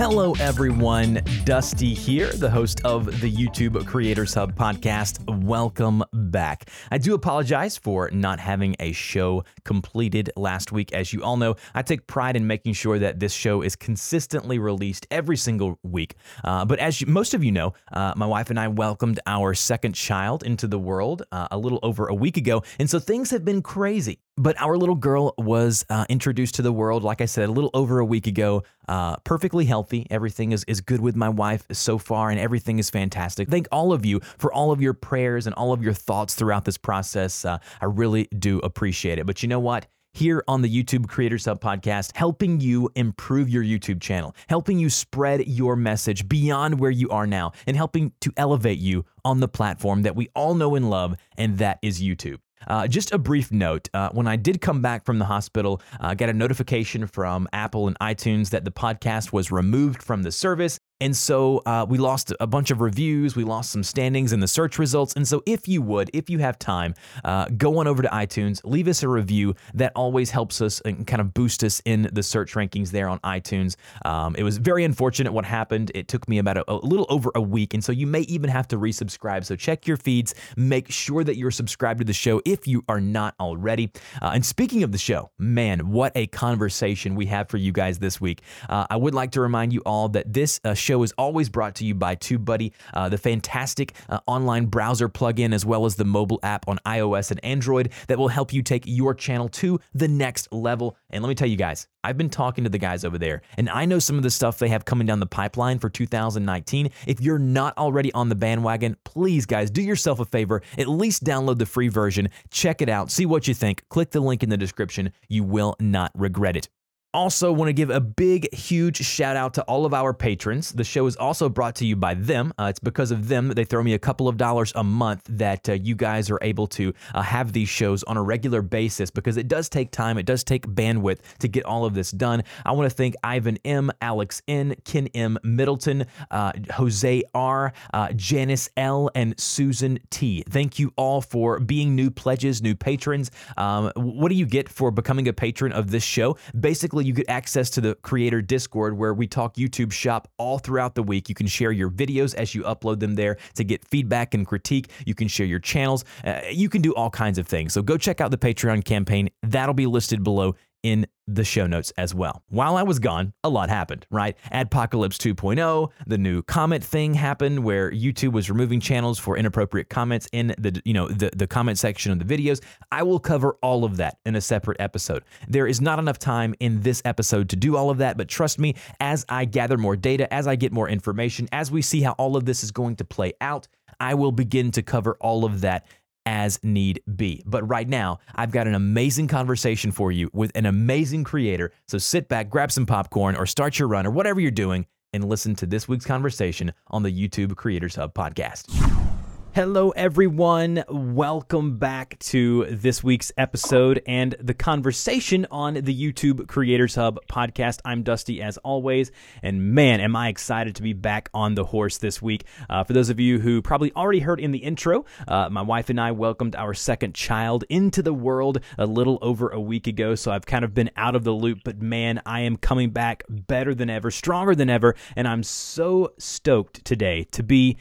Hello, everyone. Dusty here, the host of the YouTube Creators Hub podcast. Welcome back. I do apologize for not having a show completed last week. As you all know, I take pride in making sure that this show is consistently released every single week. Uh, but as you, most of you know, uh, my wife and I welcomed our second child into the world uh, a little over a week ago. And so things have been crazy. But our little girl was uh, introduced to the world, like I said, a little over a week ago. Uh, perfectly healthy. Everything is, is good with my wife so far, and everything is fantastic. Thank all of you for all of your prayers and all of your thoughts throughout this process. Uh, I really do appreciate it. But you know what? here on the YouTube Creators Hub podcast, helping you improve your YouTube channel, helping you spread your message beyond where you are now, and helping to elevate you on the platform that we all know and love, and that is YouTube. Uh, just a brief note uh, when I did come back from the hospital, I uh, got a notification from Apple and iTunes that the podcast was removed from the service. And so uh, we lost a bunch of reviews, we lost some standings in the search results. And so, if you would, if you have time, uh, go on over to iTunes, leave us a review. That always helps us and kind of boost us in the search rankings there on iTunes. Um, it was very unfortunate what happened. It took me about a, a, little over a week. And so, you may even have to resubscribe. So, check your feeds, make sure that you're subscribed to the show if you are not already. Uh, and speaking of the show, man, what a conversation we have for you guys this week. Uh, I would like to remind you all that this show show is always brought to you by TubeBuddy, uh, the fantastic uh, online browser plugin, as well as the mobile app on iOS and Android that will help you take your channel to the next level. And let me tell you guys, I've been talking to the guys over there, and I know some of the stuff they have coming down the pipeline for 2019. If you're not already on the bandwagon, please, guys, do yourself a favor. At least download the free version, check it out, see what you think. Click the link in the description. You will not regret it. Also, want to give a big, huge shout out to all of our patrons. The show is also brought to you by them. Uh, it's because of them that they throw me a couple of dollars a month that uh, you guys are able to uh, have these shows on a regular basis because it does take time, it does take bandwidth to get all of this done. I want to thank Ivan M, Alex N, Ken M, Middleton, uh, Jose R, uh, Janice L, and Susan T. Thank you all for being new pledges, new patrons. Um, what do you get for becoming a patron of this show? Basically, you get access to the creator Discord where we talk YouTube shop all throughout the week. You can share your videos as you upload them there to get feedback and critique. You can share your channels. Uh, you can do all kinds of things. So go check out the Patreon campaign. That'll be listed below in the show notes as well. While I was gone, a lot happened, right? Adpocalypse 2.0, the new comment thing happened where YouTube was removing channels for inappropriate comments in the you know the, the comment section of the videos. I will cover all of that in a separate episode. There is not enough time in this episode to do all of that, but trust me, as I gather more data, as I get more information, as we see how all of this is going to play out, I will begin to cover all of that as need be. But right now, I've got an amazing conversation for you with an amazing creator. So sit back, grab some popcorn, or start your run, or whatever you're doing, and listen to this week's conversation on the YouTube Creators Hub podcast. Hello, everyone. Welcome back to this week's episode and the conversation on the YouTube Creators Hub podcast. I'm Dusty, as always, and man, am I excited to be back on the horse this week. Uh, for those of you who probably already heard in the intro, uh, my wife and I welcomed our second child into the world a little over a week ago, so I've kind of been out of the loop, but man, I am coming back better than ever, stronger than ever, and I'm so stoked today to be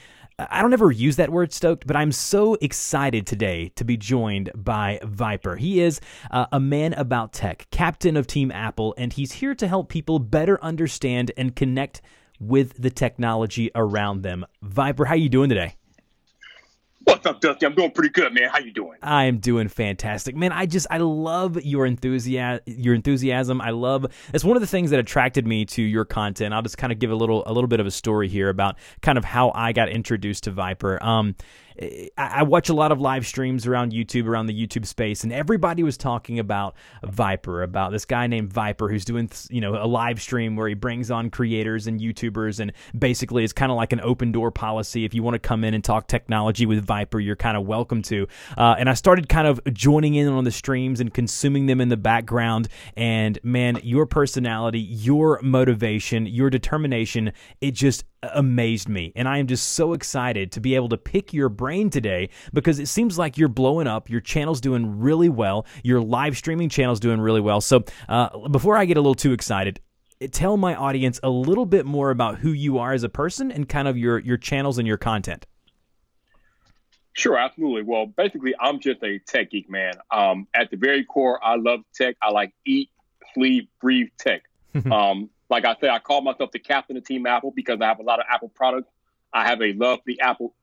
I don't ever use that word stoked, but I'm so excited today to be joined by Vyyyper. He is uh, a man about tech, captain of Team Apple, and he's here to help people better understand and connect with the technology around them. Vyyyper, how are you doing today? What's up, Dusty? I'm doing pretty good, man. How you doing? I am doing fantastic, man. I just I love your enthusiasm. Your enthusiasm. I love. It's one of the things that attracted me to your content. I'll just kind of give a little a little bit of a story here about kind of how I got introduced to Vyyyper. Um, I, watch a lot of live streams around YouTube, around the YouTube space, and everybody was talking about Vyyyper, about this guy named Vyyyper who's doing you know a live stream where he brings on creators and YouTubers, and basically it's kind of like an open door policy. If you want to come in and talk technology with Vyyyper, you're kind of welcome to. Uh, and I started kind of joining in on the streams and consuming them in the background. And man, your personality, your motivation, your determination, it just amazed me. And I am just so excited to be able to pick your brain today because it seems like you're blowing up. Your channel's doing really well. Your live streaming channel's doing really well. So uh, before I get a little too excited, tell my audience a little bit more about who you are as a person and kind of your your channels and your content. Sure, absolutely. Well, basically, I'm just a tech geek, man. Um, at the very core, I love tech. I like eat, sleep, breathe tech. um, like I said, I call myself the captain of Team Apple because I have a lot of Apple products. I have a love for the Apple.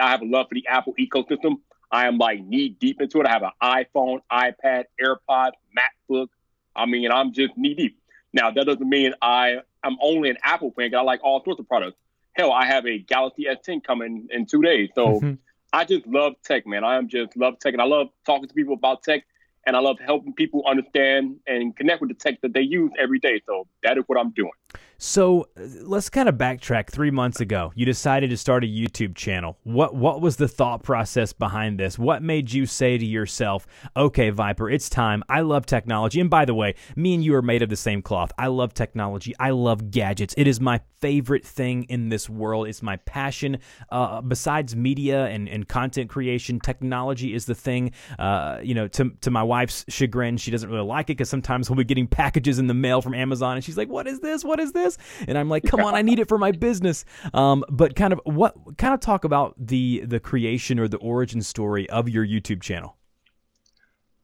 I have a love for the Apple ecosystem. I am like knee deep into it. I have an iPhone, iPad, AirPod, MacBook. I mean, I'm just knee deep. Now that doesn't mean I I'm only an Apple fan. I like all sorts of products. Hell, I have a Galaxy S10 coming in two days. So mm-hmm. I just love tech, man. I am just love tech, and I love talking to people about tech and I love helping people understand and connect with the tech that they use every day. So that is what I'm doing. So uh, let's kind of backtrack. Three months ago, you decided to start a YouTube channel. What what was the thought process behind this? What made you say to yourself, "Okay, Vyyyper, it's time. I love technology." And by the way, me and you are made of the same cloth. I love technology. I love gadgets. It is my favorite thing in this world. It's my passion. Uh, besides media and, and content creation, technology is the thing. Uh, you know, to to my wife's chagrin, she doesn't really like it because sometimes we'll be getting packages in the mail from Amazon, and she's like, "What is this? What is this?" This and i'm like come on i need it for my business um, but kind of what kind of talk about the the creation or the origin story of your youtube channel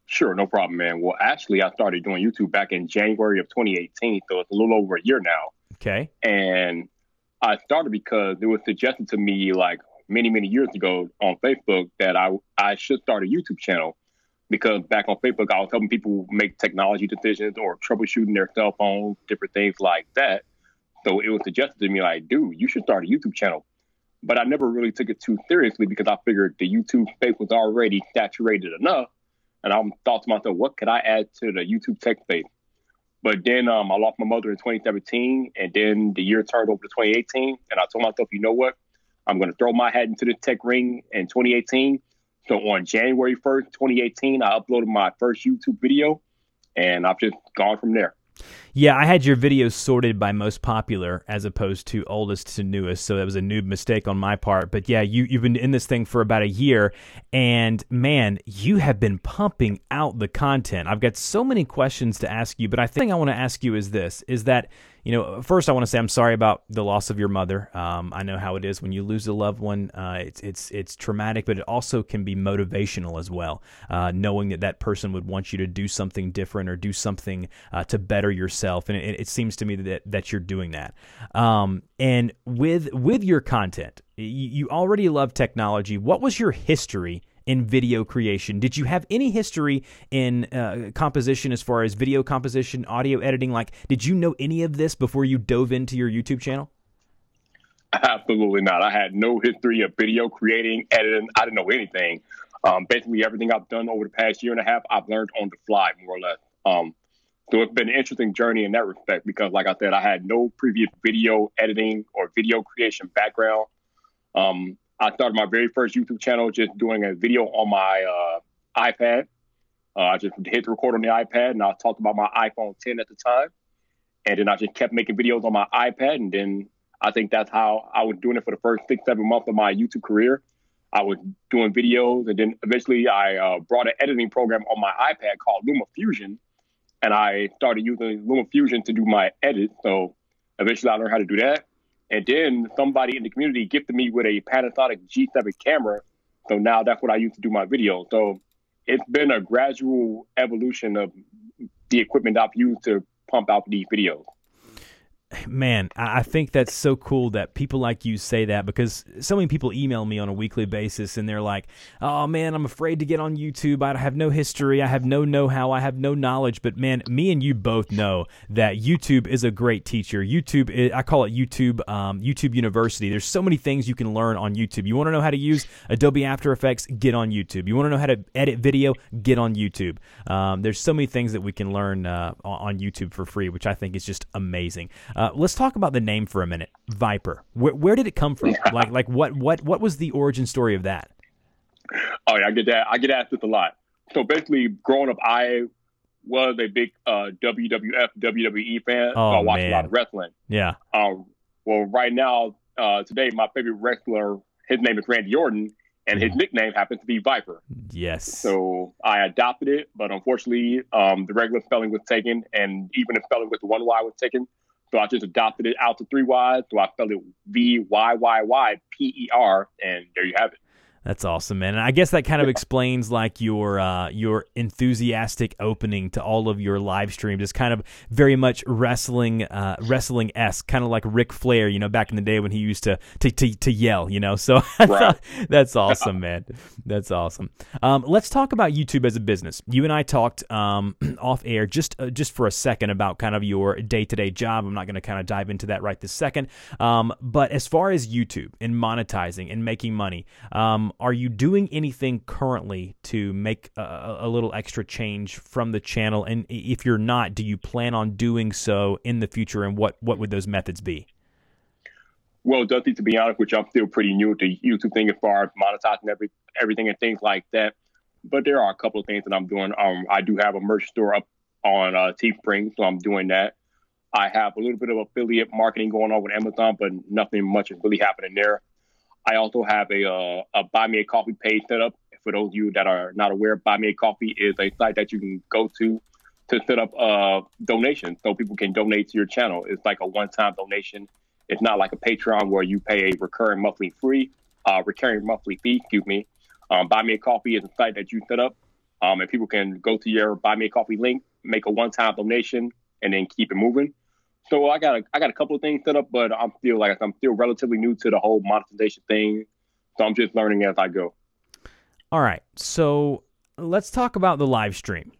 Sure, no problem, man. Well, actually, I started doing YouTube back in January of 2018, so it's a little over a year now. Okay. And I started because it was suggested to me like many, many years ago on Facebook that I I should start a YouTube channel because back on Facebook, I was helping people make technology decisions or troubleshooting their cell phones, different things like that. So it was suggested to me, like, dude, you should start a YouTube channel. But I never really took it too seriously because I figured the YouTube space was already saturated enough. And I thought to myself, what could I add to the YouTube tech space? But then um, I lost my mother in 2017, and then the year turned over to 2018, and I told myself, you know what? I'm going to throw my hat into the tech ring in 2018. So on January 1st, 2018, I uploaded my first YouTube video, and I've just gone from there. Yeah, I had your videos sorted by most popular as opposed to oldest to newest, so that was a noob mistake on my part. But yeah, you you've been in this thing for about a year, and man, you have been pumping out the content. I've got so many questions to ask you, but I think I want to ask you is this: is that you know, first I want to say I'm sorry about the loss of your mother. Um, I know how it is when you lose a loved one. Uh, it's it's it's traumatic, but it also can be motivational as well. Uh, knowing that that person would want you to do something different or do something uh, to better yourself, and it, it, seems to me that that you're doing that. Um, and with with your content, you, you already love technology. What was your history? In video creation. Did you have any history in uh, composition as far as video composition, audio editing? Like, did you know any of this before you dove into your YouTube channel? Absolutely not. I had no history of video creating, editing. I didn't know anything. Um, basically, everything I've done over the past year and a half, I've learned on the fly, more or less. Um, so it's been an interesting journey in that respect because, like I said, I had no previous video editing or video creation background. Um, I started my very first YouTube channel just doing a video on my uh, iPad. Uh, I just hit the record on the iPad and I talked about my iPhone 10 at the time. And then I just kept making videos on my iPad. And then I think that's how I was doing it for the first six, seven months of my YouTube career. I was doing videos. And then eventually I uh, brought an editing program on my iPad called LumaFusion. And I started using LumaFusion to do my edit. So eventually I learned how to do that. And then somebody in the community gifted me with a Panasonic G7 camera. So now that's what I use to do my videos. So it's been a gradual evolution of the equipment I've used to pump out these videos. Man, I think that's so cool that people like you say that because so many people email me on a weekly basis and they're like, oh man, I'm afraid to get on YouTube. I have no history. I have no know how. I have no knowledge. But man, me and you both know that YouTube is a great teacher. YouTube, I call it YouTube, um, YouTube University. There's so many things you can learn on YouTube. You want to know how to use Adobe After Effects? Get on YouTube. You want to know how to edit video? Get on YouTube. Um, there's so many things that we can learn uh, on YouTube for free, which I think is just amazing. Uh, let's talk about the name for a minute, Vyyyper. Where, where did it come from? like, like what, what, what was the origin story of that? Oh yeah, I get that. I get asked this a lot. So basically, growing up, I was a big uh, WWF, WWE fan. Oh, so I watched man. a lot of wrestling. Yeah. Um, well, right now, uh, today, my favorite wrestler, his name is Randy Orton, and his nickname happens to be Viper. Yes. So I adopted it, but unfortunately, um, the regular spelling was taken, and even the spelling with the one Y was taken. So I just adopted it out to three Y's. So I spelled it V Y Y Y P E R, and there you have it. That's awesome, man. And I guess that kind of explains like your uh, your enthusiastic opening to all of your live streams. It's kind of very much wrestling uh, wrestling esque, kind of like Ric Flair, you know, back in the day when he used to to to, to yell, you know. So Right. that's awesome, man. That's awesome. Um, let's talk about YouTube as a business. You and I talked um, off air just uh, just for a second about kind of your day to day job. I'm not going to kind of dive into that right this second. Um, but as far as YouTube and monetizing and making money, um, are you doing anything currently to make a, a little extra change from the channel? And if you're not, do you plan on doing so in the future? And what what would those methods be? Well, Dusty, to be honest which I'm still pretty new to YouTube thing as far as monetizing every everything and things like that. But there are a couple of things that I'm doing. Um, I do have a merch store up on uh, Teespring, so I'm doing that. I have a little bit of affiliate marketing going on with Amazon, but nothing much is really happening there. I also have a uh, a Buy Me a Coffee page set up. For those of you that are not aware, Buy Me a Coffee is a site that you can go to to set up uh, donations so people can donate to your channel. It's like a one time donation. It's not like a Patreon where you pay a recurring monthly free, uh, recurring monthly fee. Excuse me. Um, Buy Me a Coffee is a site that you set up, um, and people can go to your Buy Me a Coffee link, make a one time donation, and then keep it moving. So I got a, I got a couple of things set up, but I'm still like I'm still relatively new to the whole monetization thing, so I'm just learning as I go. All right. So let's talk about the live stream.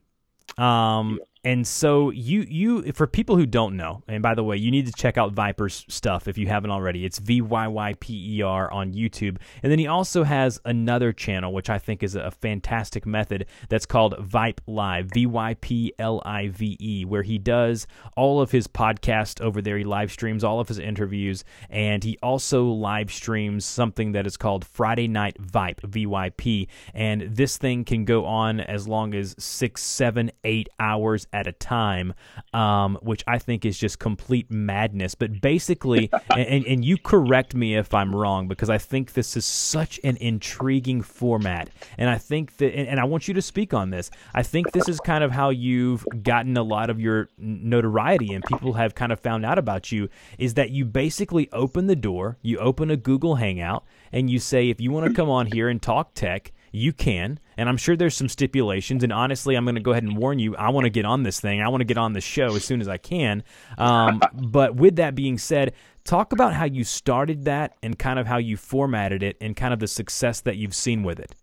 Um, and so you you for people who don't know, and by the way, you need to check out Vyyyper's stuff if you haven't already. It's V Y Y P E R on YouTube, and then he also has another channel which I think is a fantastic method that's called Vipe Live, V Y P L I V E, where he does all of his podcasts over there. He live streams all of his interviews, and he also live streams something that is called Friday Night Vipe, V Y P, and this thing can go on as long as six, seven, eight hours at a time, um, which I think is just complete madness. But basically, and, and you correct me if I'm wrong, because I think this is such an intriguing format. And I think that, and, and I want you to speak on this. I think this is kind of how you've gotten a lot of your notoriety and people have kind of found out about you is that you basically open the door, you open a Google Hangout, and you say, if you want to come on here and talk tech, you can. And I'm sure there's some stipulations. And honestly, I'm going to go ahead and warn you. I want to get on this thing. I want to get on the show as soon as I can. Um, but with that being said, talk about how you started that and kind of how you formatted it and kind of the success that you've seen with it.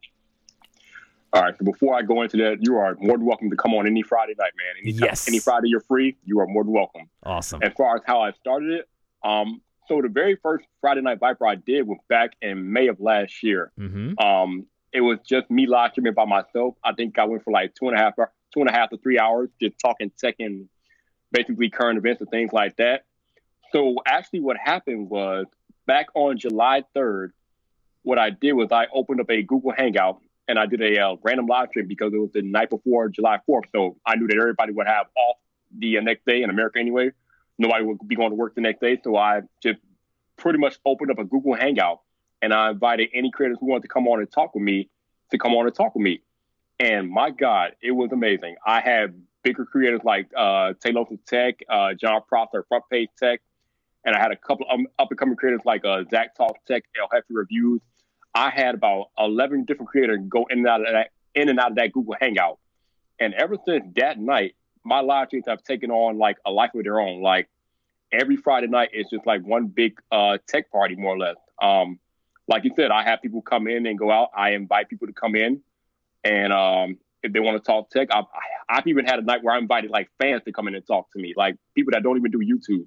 All right. So before I go into that, you are more than welcome to come on any Friday night, man. Any, Yes. Any Friday you're free, you are more than welcome. Awesome. As far as how I started it, um, so the very first Friday Night Viper I did was back in May of last year. hmm Um, it was just me live streaming by myself. I think I went for like two and a half, two and a half to three hours, just talking tech and basically current events and things like that. So actually, what happened was back on July 3rd, what I did was I opened up a Google Hangout and I did a uh, random live stream because it was the night before July 4th. So I knew that everybody would have off the next day in America anyway. Nobody would be going to work the next day. So I just pretty much opened up a Google Hangout and I invited any creators who wanted to come on and talk with me to come on and talk with me. And my God, it was amazing. I had bigger creators like uh, Taylor from Tech, uh, Jon Prosser, Front Page Tech, and I had a couple of up and coming creators like uh, Zach Talk Tech, El Jefe Reviews. I had about eleven different creators go in and out of that in and out of that Google Hangout. And ever since that night, my live streams have taken on like a life of their own. Like every Friday night it's just like one big uh, tech party, more or less. Um, like you said, I have people come in and go out. I invite people to come in, and um, if they want to talk tech, I've, I've even had a night where I invited like fans to come in and talk to me, like people that don't even do YouTube.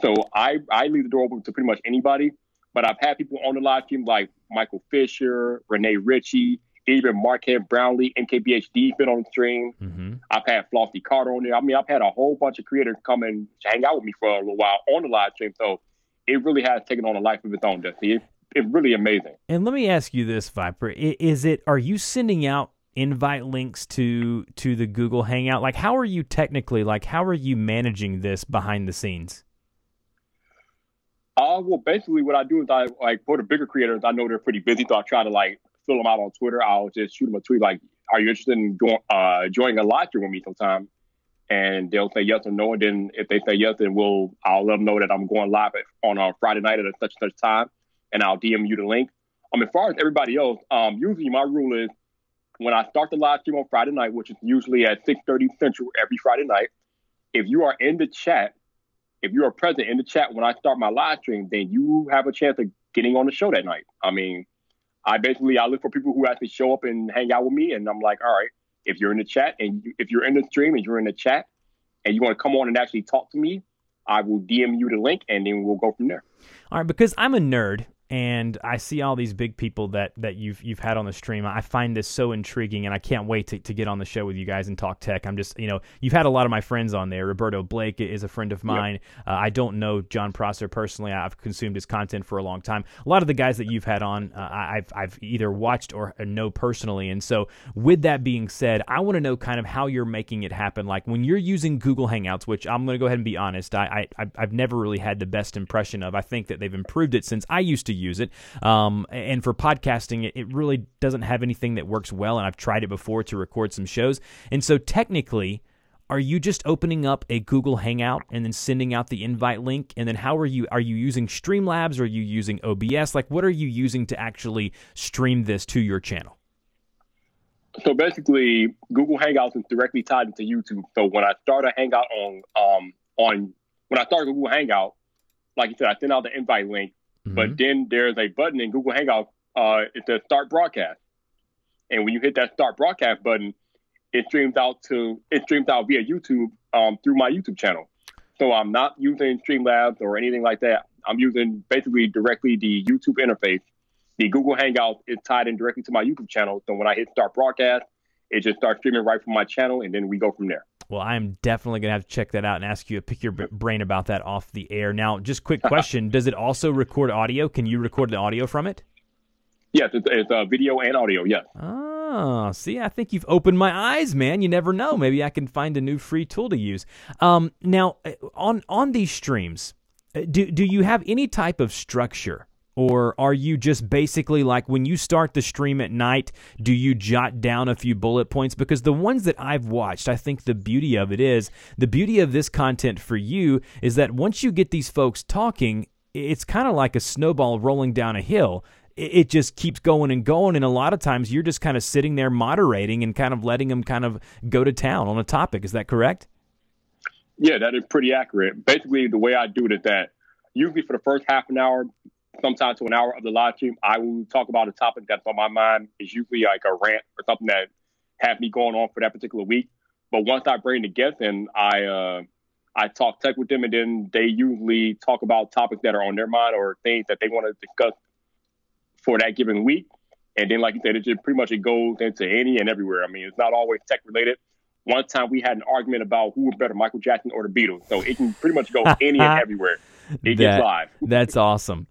So I I leave the door open to pretty much anybody. But I've had people on the live stream like Michael Fisher, Rene Ritchie, even Marques Brownlee, MKBHD been on the stream. Mm-hmm. I've had Flossy Carter on there. I mean, I've had a whole bunch of creators come and hang out with me for a little while on the live stream. So it really has taken on a life of its own, Dusty. It, it's really amazing. And let me ask you this, Vyyyper: Is it? Are you sending out invite links to to the Google Hangout? Like, how are you technically? Like, how are you managing this behind the scenes? Uh, well, basically, what I do is I like for the bigger creators, I know they're pretty busy, so I try to like fill them out on Twitter. I'll just shoot them a tweet like, "Are you interested in going, uh, joining a live stream with me sometime?" And they'll say yes or no. And then if they say yes, then we'll I'll let them know that I'm going live on a Friday night at a such and such time, and I'll DM you the link. Um, as far as everybody else, um, usually my rule is when I start the live stream on Friday night, which is usually at 6:30 Central every Friday night, if you are in the chat, if you are present in the chat when I start my live stream, then you have a chance of getting on the show that night. I mean, I basically I look for people who actually show up and hang out with me, and I'm like, all right, if you're in the chat and you, if you're in the stream and you're in the chat and you want to come on and actually talk to me, I will DM you the link, and then we'll go from there. All right, because I'm a nerd and I see all these big people that that you've you've had on the stream. I find this so intriguing, and I can't wait to, to get on the show with you guys and talk tech. I'm just you know you've had a lot of my friends on there. Roberto Blake is a friend of mine. Yep. Uh, I don't know Jon Prosser personally. I've consumed his content for a long time. A lot of the guys that you've had on, uh, I've I've either watched or know personally. And so with that being said, I want to know kind of how you're making it happen. Like when you're using Google Hangouts, which I'm going to go ahead and be honest, I, I I've never really had the best impression of. I think that they've improved it since I used to use it. Um, and for podcasting, it, really doesn't have anything that works well. And I've tried it before to record some shows. And so technically, are you just opening up a Google Hangout and then sending out the invite link? And then how are you are you using Streamlabs? Or are you using OBS? Like what are you using to actually stream this to your channel? So basically, Google Hangouts is directly tied into YouTube. So when I start a Hangout on um on when I start Google Hangout, like you said, I send out the invite link. Mm-hmm. But then there's a button in Google Hangout. Uh, it says Start Broadcast, and when you hit that Start Broadcast button, it streams out to it streams out via YouTube um, through my YouTube channel. So I'm not using Streamlabs or anything like that. I'm using basically directly the YouTube interface. The Google Hangout is tied in directly to my YouTube channel. So when I hit Start Broadcast, it just starts streaming right from my channel, and then we go from there. Well, I'm definitely going to have to check that out and ask you to pick your brain about that off the air. Now, just quick question: Does it also record audio? Can you record the audio from it? Yes, it's, it's uh, video and audio. Yes. Oh, see, I think you've opened my eyes, man. You never know. Maybe I can find a new free tool to use. Um, now, uh, on on these streams, uh, do do you have any type of structure? Or are you just basically like when you start the stream at night, do you jot down a few bullet points? Because the ones that I've watched, I think the beauty of it is the beauty of this content for you is that once you get these folks talking, it's kind of like a snowball rolling down a hill. It just keeps going and going. And a lot of times you're just kind of sitting there moderating and kind of letting them kind of go to town on a topic. Is that correct? Yeah, that is pretty accurate. Basically, the way I do it is that usually for the first half an hour, sometimes to an hour of the live stream, I will talk about a topic that's on my mind. It's usually like a rant or something that have me going on for that particular week. But once I bring the guests in, I uh, I talk tech with them, and then they usually talk about topics that are on their mind or things that they want to discuss for that given week. And then, like you said, it just pretty much it goes into any and everywhere. I mean, it's not always tech related. One time we had an argument about who was better, Michael Jackson or the Beatles. So it can pretty much go any and everywhere. It that, gets live. That's awesome.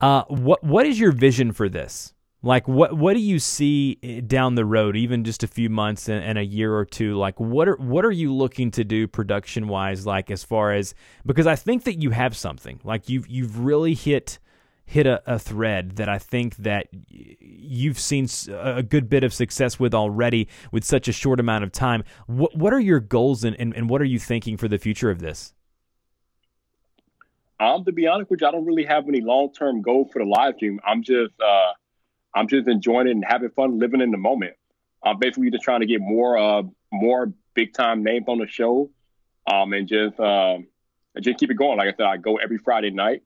Uh, what what is your vision for this? Like what what do you see eh, down the road, even just a few months and, and, a year or two? Like what are what are you looking to do production wise? Like as far as because I think that you have something. Like you've you've really hit hit a, a thread that I think that you've seen a good bit of success with already with such a short amount of time. What what are your goals and, and, and what are you thinking for the future of this? Um, to be honest with you, I don't really have any long term goal for the live stream. I'm just uh, I'm just enjoying it and having fun, living in the moment. I'm basically just trying to get more uh more big time names on the show, um, and just um, I just keep it going. Like I said, I go every Friday night.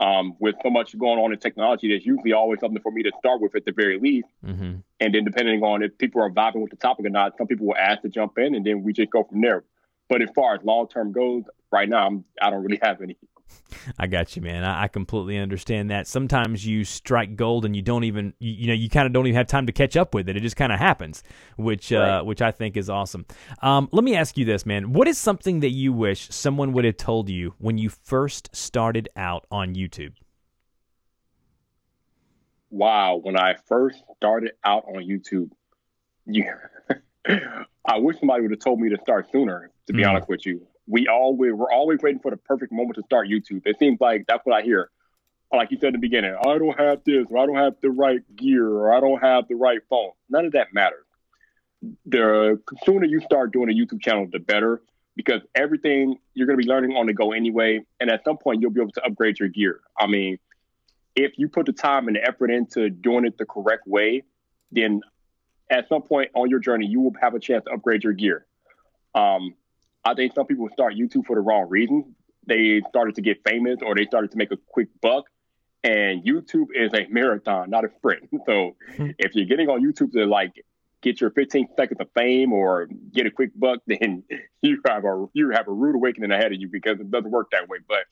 Um, with so much going on in technology, there's usually always something for me to start with at the very least. Mm-hmm. And then depending on if people are vibing with the topic or not, some people will ask to jump in, and then we just go from there. But as far as long term goes, right now I'm, I don't really have any. I got you, man. I, I, completely understand that. Sometimes you strike gold and you don't even, you, you know, you kind of don't even have time to catch up with it. It just kind of happens, which, uh, right. uh, which I think is awesome. Um, let me ask you this, man. What is something that you wish someone would have told you when you first started out on YouTube? Wow, when I first started out on YouTube, you, I wish somebody would have told me to start sooner. To be mm. honest with you, we always we're always waiting for the perfect moment to start YouTube. It seems like that's what I hear. Like you said in the beginning, I don't have this, or I don't have the right gear, or I don't have the right phone. None of that matters. The sooner you start doing a YouTube channel, the better, because everything you're going to be learning on the go anyway, and at some point you'll be able to upgrade your gear. I mean, if you put the time and the effort into doing it the correct way, then at some point on your journey you will have a chance to upgrade your gear. Um, I think some people start YouTube for the wrong reason. They started to get famous or they started to make a quick buck. And YouTube is a marathon, not a sprint. So hmm. if you're getting on YouTube to like get your 15 seconds of fame or get a quick buck, then you have a you have a rude awakening ahead of you because it doesn't work that way. But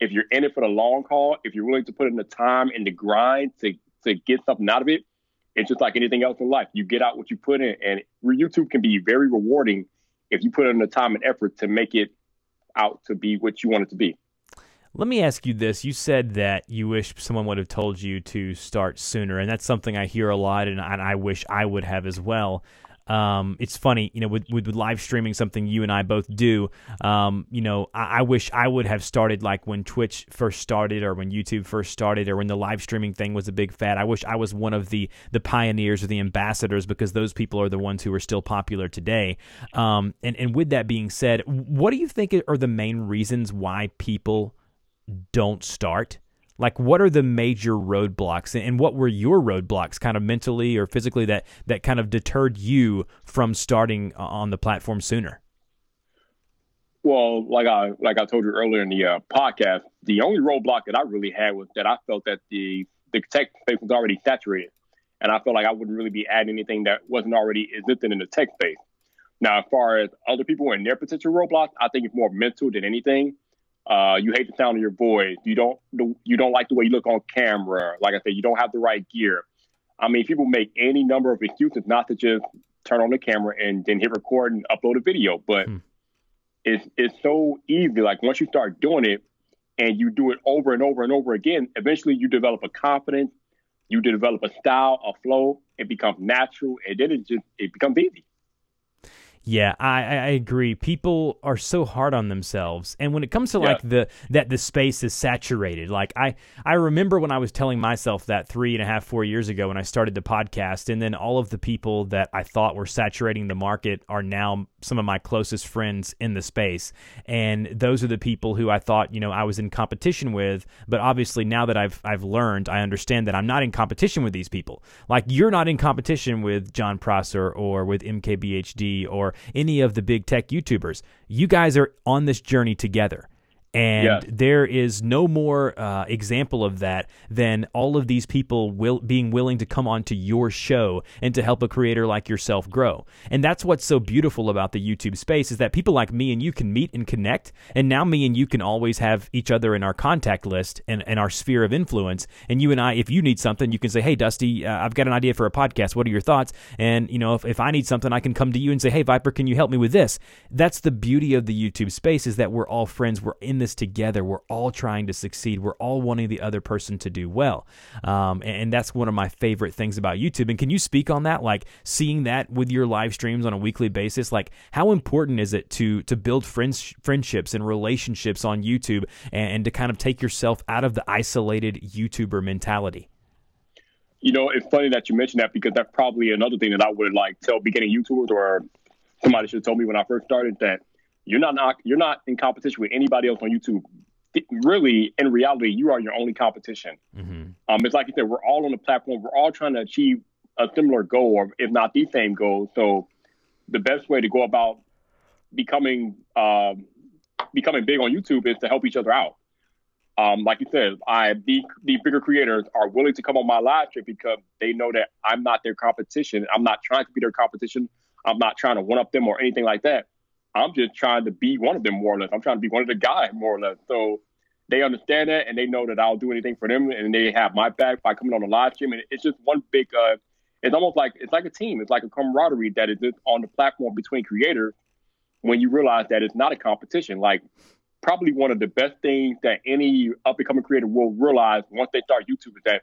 if you're in it for the long haul, if you're willing to put in the time and the grind to to get something out of it, it's just like anything else in life. You get out what you put in, and YouTube can be very rewarding if you put in the time and effort to make it out to be what you want it to be. Let me ask you this. You said that you wish someone would have told you to start sooner, and that's something I hear a lot, and I wish I would have as well. Um, it's funny, you know, with, with, live streaming, something you and I both do. Um, you know, I, I, wish I would have started like when Twitch first started, or when YouTube first started, or when the live streaming thing was a big fad. I wish I was one of the the pioneers or the ambassadors because those people are the ones who are still popular today. Um, and and with that being said, what do you think are the main reasons why people don't start? Like what are the major roadblocks and what were your roadblocks kind of mentally or physically that that kind of deterred you from starting on the platform sooner? Well like i like i told you earlier in the uh, podcast the only roadblock that i really had was that i felt that the the tech space was already saturated and i felt like i wouldn't really be adding anything that wasn't already existing in the tech space. Now as far as other people and their potential roadblocks i think it's more mental than anything uh, you hate the sound of your voice. You don't you don't like the way you look on camera. Like I said, you don't have the right gear. I mean, people make any number of excuses not to just turn on the camera and then hit record and upload a video. But hmm. it's it's so easy. Like once you start doing it and you do it over and over and over again, eventually you develop a confidence. You develop a style, a flow. It becomes natural, and then it just it becomes easy. Yeah, I, I agree. People are so hard on themselves, and when it comes to yeah. like the that the space is saturated, like I I remember when I was telling myself that three and a half four years ago when I started the podcast, and then all of the people that I thought were saturating the market are now some of my closest friends in the space, and those are the people who I thought you know I was in competition with. But obviously now that I've I've learned, I understand that I'm not in competition with these people. Like you're not in competition with Jon Prosser or with MKBHD or any of the big tech YouTubers. You guys are on this journey together. And yeah. there is no more uh, example of that than all of these people will, being willing to come onto your show and to help a creator like yourself grow. And that's what's so beautiful about the YouTube space is that people like me and you can meet and connect. And now me and you can always have each other in our contact list and, and our sphere of influence. And you and I, if you need something, you can say, "Hey, Dusty, uh, I've got an idea for a podcast. What are your thoughts?" And you know, if, if I need something, I can come to you and say, "Hey, Vyyyper, can you help me with this?" That's the beauty of the YouTube space is that we're all friends. We're in this together. We're all trying to succeed. We're all wanting the other person to do well. Um, and, and, that's one of my favorite things about YouTube. And can you speak on that? Like seeing that with your live streams on a weekly basis, like how important is it to to build friends, friendships and relationships on YouTube and, and to kind of take yourself out of the isolated YouTuber mentality? You know, it's funny that you mentioned that because that's probably another thing that I would like tell beginning YouTubers or somebody should have told me when I first started that you're not, not you're not in competition with anybody else on YouTube. Really, in reality, you are your only competition. Mm-hmm. Um, it's like you said, we're all on the platform. We're all trying to achieve a similar goal, or if not the same goal. So, the best way to go about becoming, um, becoming big on YouTube is to help each other out. Um, like you said, I the the bigger creators are willing to come on my live stream because they know that I'm not their competition. I'm not trying to be their competition. I'm not trying to one up them or anything like that. I'm just trying to be one of them more or less. I'm trying to be one of the guys more or less. So they understand that and they know that I'll do anything for them and they have my back by coming on the live stream. And it's just one big uh it's almost like it's like a team. It's like a camaraderie that is on the platform between creators when you realize that it's not a competition. Like probably one of the best things that any up and coming creator will realize once they start YouTube is that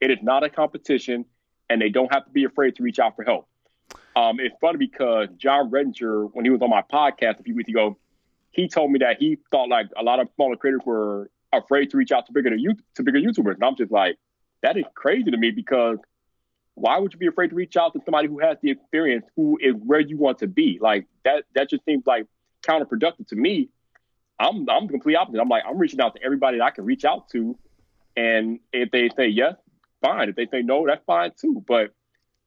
it is not a competition and they don't have to be afraid to reach out for help. Um, it's funny because Jon Rettinger, when he was on my podcast a few weeks ago, he told me that he thought like a lot of smaller creators were afraid to reach out to bigger to bigger YouTubers, and I'm just like, that is crazy to me because why would you be afraid to reach out to somebody who has the experience, who is where you want to be? Like that, that just seems like counterproductive to me. I'm I'm the complete opposite. I'm like I'm reaching out to everybody that I can reach out to, and if they say yes, fine. If they say no, that's fine too. But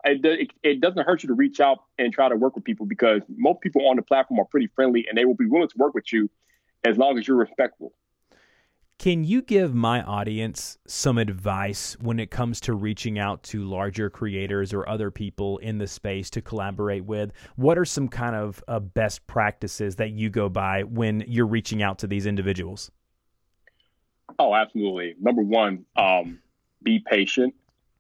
it, it, doesn't hurt you to reach out and try to work with people because most people on the platform are pretty friendly and they will be willing to work with you as long as you're respectful. Can you give my audience some advice when it comes to reaching out to larger creators or other people in the space to collaborate with? What are some kind of uh, best practices that you go by when you're reaching out to these individuals? Oh, absolutely. Number one, um, be patient.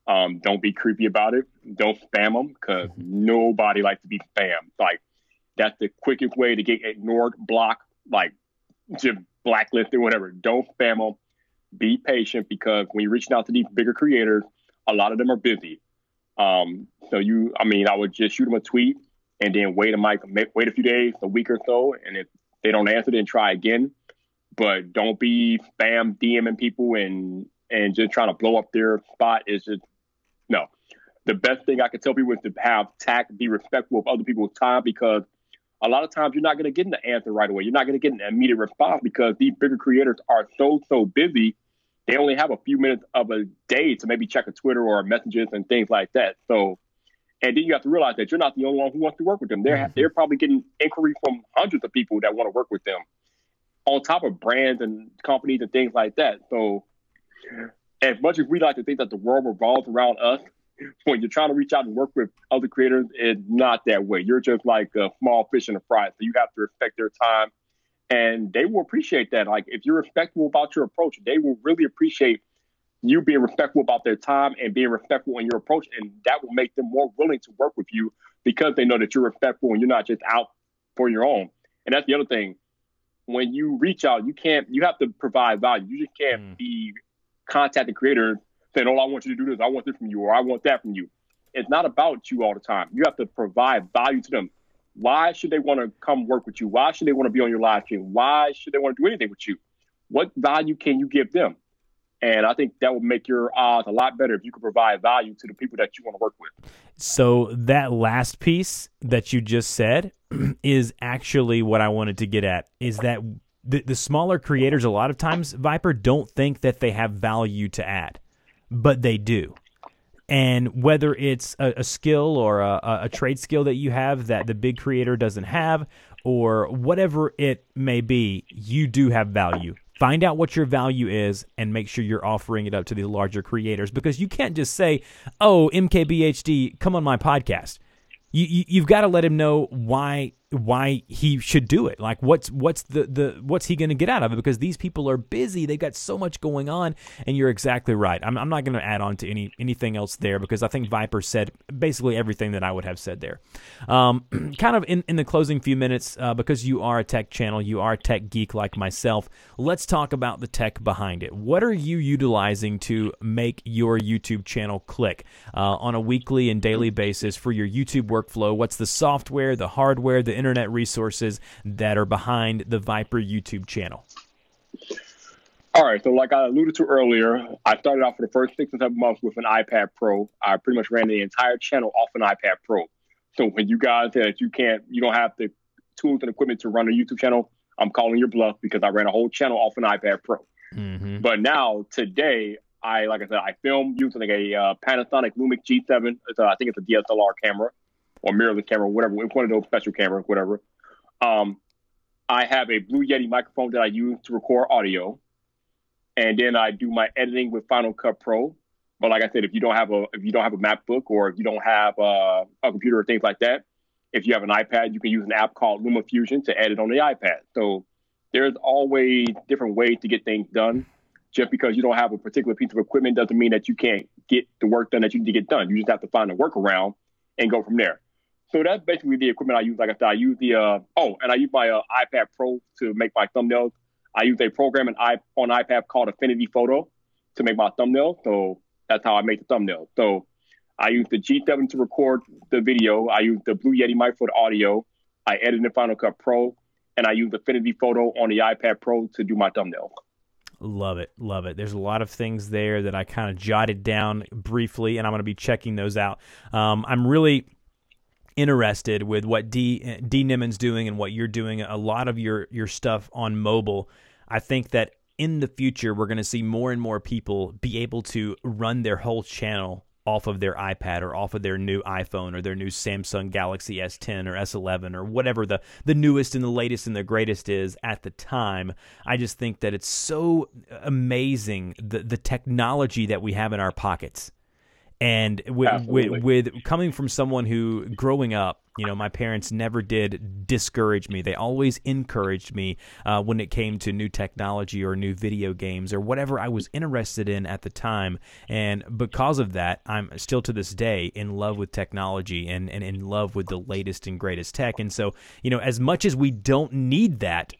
Um, don't be creepy about it. Don't spam them because mm-hmm. nobody likes to be spammed. Like that's the quickest way to get ignored, blocked, like just blacklisted, whatever. Don't spam them. Be patient because when you're reaching out to these bigger creators, a lot of them are busy. Um, so you, I mean, I would just shoot them a tweet and then wait a mic, wait a few days, a week or so, and if they don't answer, then try again. But don't be spam DMing people and and just trying to blow up their spot. Is just no. The best thing I can tell people is to have tact, be respectful of other people's time because a lot of times you're not going to get an answer right away. You're not going to get an immediate response because these bigger creators are so, so busy. They only have a few minutes of a day to maybe check a Twitter or messages and things like that. So, and then you have to realize that you're not the only one who wants to work with them. They're, mm-hmm. they're probably getting inquiry from hundreds of people that want to work with them on top of brands and companies and things like that. So, as much as we like to think that the world revolves around us, when you're trying to reach out and work with other creators, it's not that way. You're just like a small fish in a fry. So you have to respect their time. And they will appreciate that. Like if you're respectful about your approach, they will really appreciate you being respectful about their time and being respectful in your approach. And that will make them more willing to work with you because they know that you're respectful and you're not just out for your own. And that's the other thing. When you reach out, you can't you have to provide value. You just can't mm. be contacting creators saying, "Oh, I want you to do this. I want this from you, or I want that from you." It's not about you all the time. You have to provide value to them. Why should they want to come work with you? Why should they want to be on your live stream? Why should they want to do anything with you? What value can you give them? And I think that would make your odds a lot better if you could provide value to the people that you want to work with. So that last piece that you just said is actually what I wanted to get at. Is that the, the smaller creators a lot of times Vyyyper don't think that they have value to add but they do. And whether it's a, a skill or a, a, trade skill that you have that the big creator doesn't have, or whatever it may be, you do have value. Find out what your value is and make sure you're offering it up to the larger creators because you can't just say, oh, MKBHD, come on my podcast. You, you, you've got to let him know why why he should do it. Like what's what's the the what's he going to get out of it? Because these people are busy. They've got so much going on. And you're exactly right. I'm, I'm not going to add on to any anything else there because I think Vyyyper said basically everything that I would have said there. Um, kind of in in the closing few minutes uh, because you are a tech channel, you are a tech geek like myself. Let's talk about the tech behind it. What are you utilizing to make your YouTube channel click uh, on a weekly and daily basis for your YouTube workflow? What's the software, the hardware, the internet resources that are behind the Vyyyper YouTube channel? All right, so like I alluded to earlier, I started off for the first six and seven months with an iPad Pro. I pretty much ran the entire channel off an iPad Pro. So when you guys said you can't, you don't have the tools and equipment to run a YouTube channel, I'm calling your bluff because I ran a whole channel off an iPad Pro. Mm-hmm. But now today, I like I said, I film using like a uh, Panasonic Lumix G7. It's a, I think it's a DSLR camera or mirrorless camera, whatever, one of those special cameras, whatever. Um, I have a Blue Yeti microphone that I use to record audio, and then I do my editing with Final Cut Pro. But like I said, if you don't have a if you don't have a MacBook or if you don't have a, a computer or things like that, if you have an iPad, you can use an app called LumaFusion to edit on the iPad. So there's always different ways to get things done. Just because you don't have a particular piece of equipment doesn't mean that you can't get the work done that you need to get done. You just have to find a workaround and go from there. So that's basically the equipment I use. Like I said, I use the uh, oh, and I use my uh, iPad Pro to make my thumbnails. I use a program on, on iPad called Affinity Photo to make my thumbnail. So that's how I make the thumbnail. So I use the G7 to record the video. I use the Blue Yeti mic for the audio. I edit in Final Cut Pro, and I use Affinity Photo on the iPad Pro to do my thumbnail. Love it. Love it. There's a lot of things there that I kind of jotted down briefly, and I'm going to be checking those out. Um, I'm really interested with what D D Nimon's doing and what you're doing. A lot of your your stuff on mobile. I think that in the future we're going to see more and more people be able to run their whole channel off of their iPad or off of their new iPhone or their new Samsung Galaxy S10 or S11 or whatever the, the newest and the latest and the greatest is at the time. I just think that it's so amazing the, the technology that we have in our pockets. And with, with, with coming from someone who growing up you know, my parents never did discourage me. They always encouraged me uh, when it came to new technology or new video games or whatever I was interested in at the time. And because of that, I'm still to this day in love with technology and, and in love with the latest and greatest tech. And so, you know, as much as we don't need that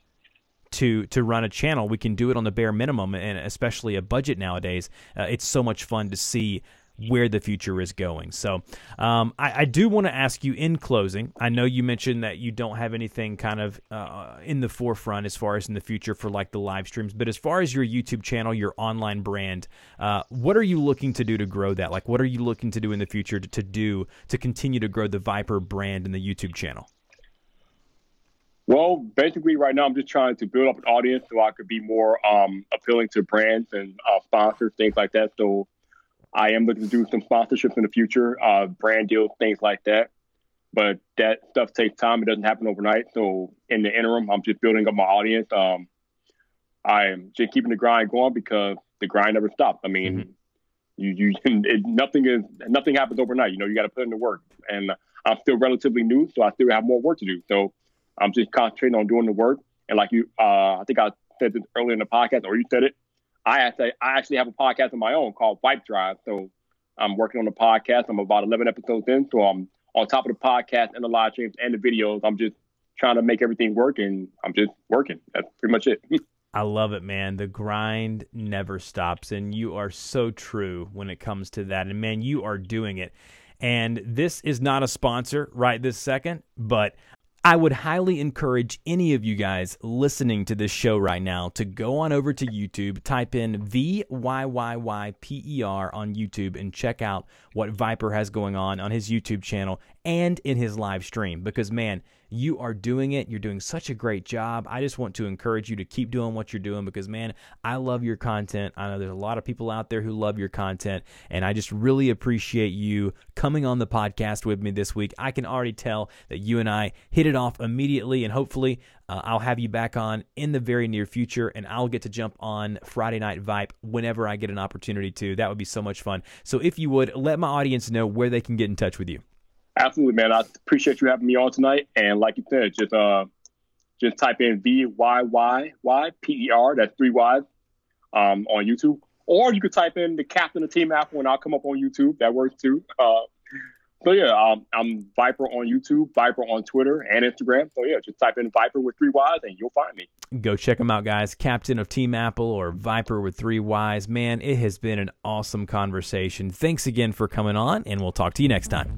to to run a channel. We can do it on the bare minimum, and especially a budget nowadays. Uh, it's so much fun to see where the future is going. So, um, I, I, do want to ask you in closing. I know you mentioned that you don't have anything kind of uh, in the forefront as far as in the future for like the live streams, but as far as your YouTube channel, your online brand, uh, what are you looking to do to grow that? Like, what are you looking to do in the future to, to do to continue to grow the Vyyyper brand and the YouTube channel? Well, basically, right now I'm just trying to build up an audience so I could be more um, appealing to brands and uh, sponsors, things like that. So I am looking to do some sponsorships in the future, uh, brand deals, things like that. But that stuff takes time. It doesn't happen overnight. So in the interim, I'm just building up my audience. Um, I'm just keeping the grind going because the grind never stops. I mean, mm-hmm. you you it, nothing is nothing happens overnight. You know, you got to put in the work. And I'm still relatively new, so I still have more work to do. So I'm just concentrating on doing the work. And like you, uh, I think I said this earlier in the podcast, or you said it. I actually, I actually have a podcast of my own called Vipe Drive. So I'm working on the podcast. I'm about 11 episodes in. So I'm on top of the podcast and the live streams and the videos. I'm just trying to make everything work and I'm just working. That's pretty much it. I love it, man. The grind never stops. And you are so true when it comes to that. And man, you are doing it. And this is not a sponsor right this second, but I would highly encourage any of you guys listening to this show right now to go on over to YouTube, type in V Y Y Y P E R on YouTube, and check out what Vyyyper has going on on his YouTube channel and in his live stream. Because, man, you are doing it. You're doing such a great job. I just want to encourage you to keep doing what you're doing because, man, I love your content. I know there's a lot of people out there who love your content, and I just really appreciate you coming on the podcast with me this week. I can already tell that you and I hit it off immediately, and hopefully, uh, I'll have you back on in the very near future, and I'll get to jump on Friday Night Vibe whenever I get an opportunity to. That would be so much fun. So, if you would, let my audience know where they can get in touch with you. Absolutely, man. I appreciate you having me on tonight. And like you said, just uh, just type in V Y Y Y P E R. That's three Y's um, on YouTube. Or you could type in the captain of Team Apple, and I'll come up on YouTube. That works too. Uh, so yeah, um, I'm Vyyyper on YouTube, Vyyyper on Twitter and Instagram. So yeah, just type in Vyyyper with three Y's and you'll find me. Go check them out, guys. Captain of Team Apple or Vyyyper with three Y's. Man, it has been an awesome conversation. Thanks again for coming on, and we'll talk to you next time.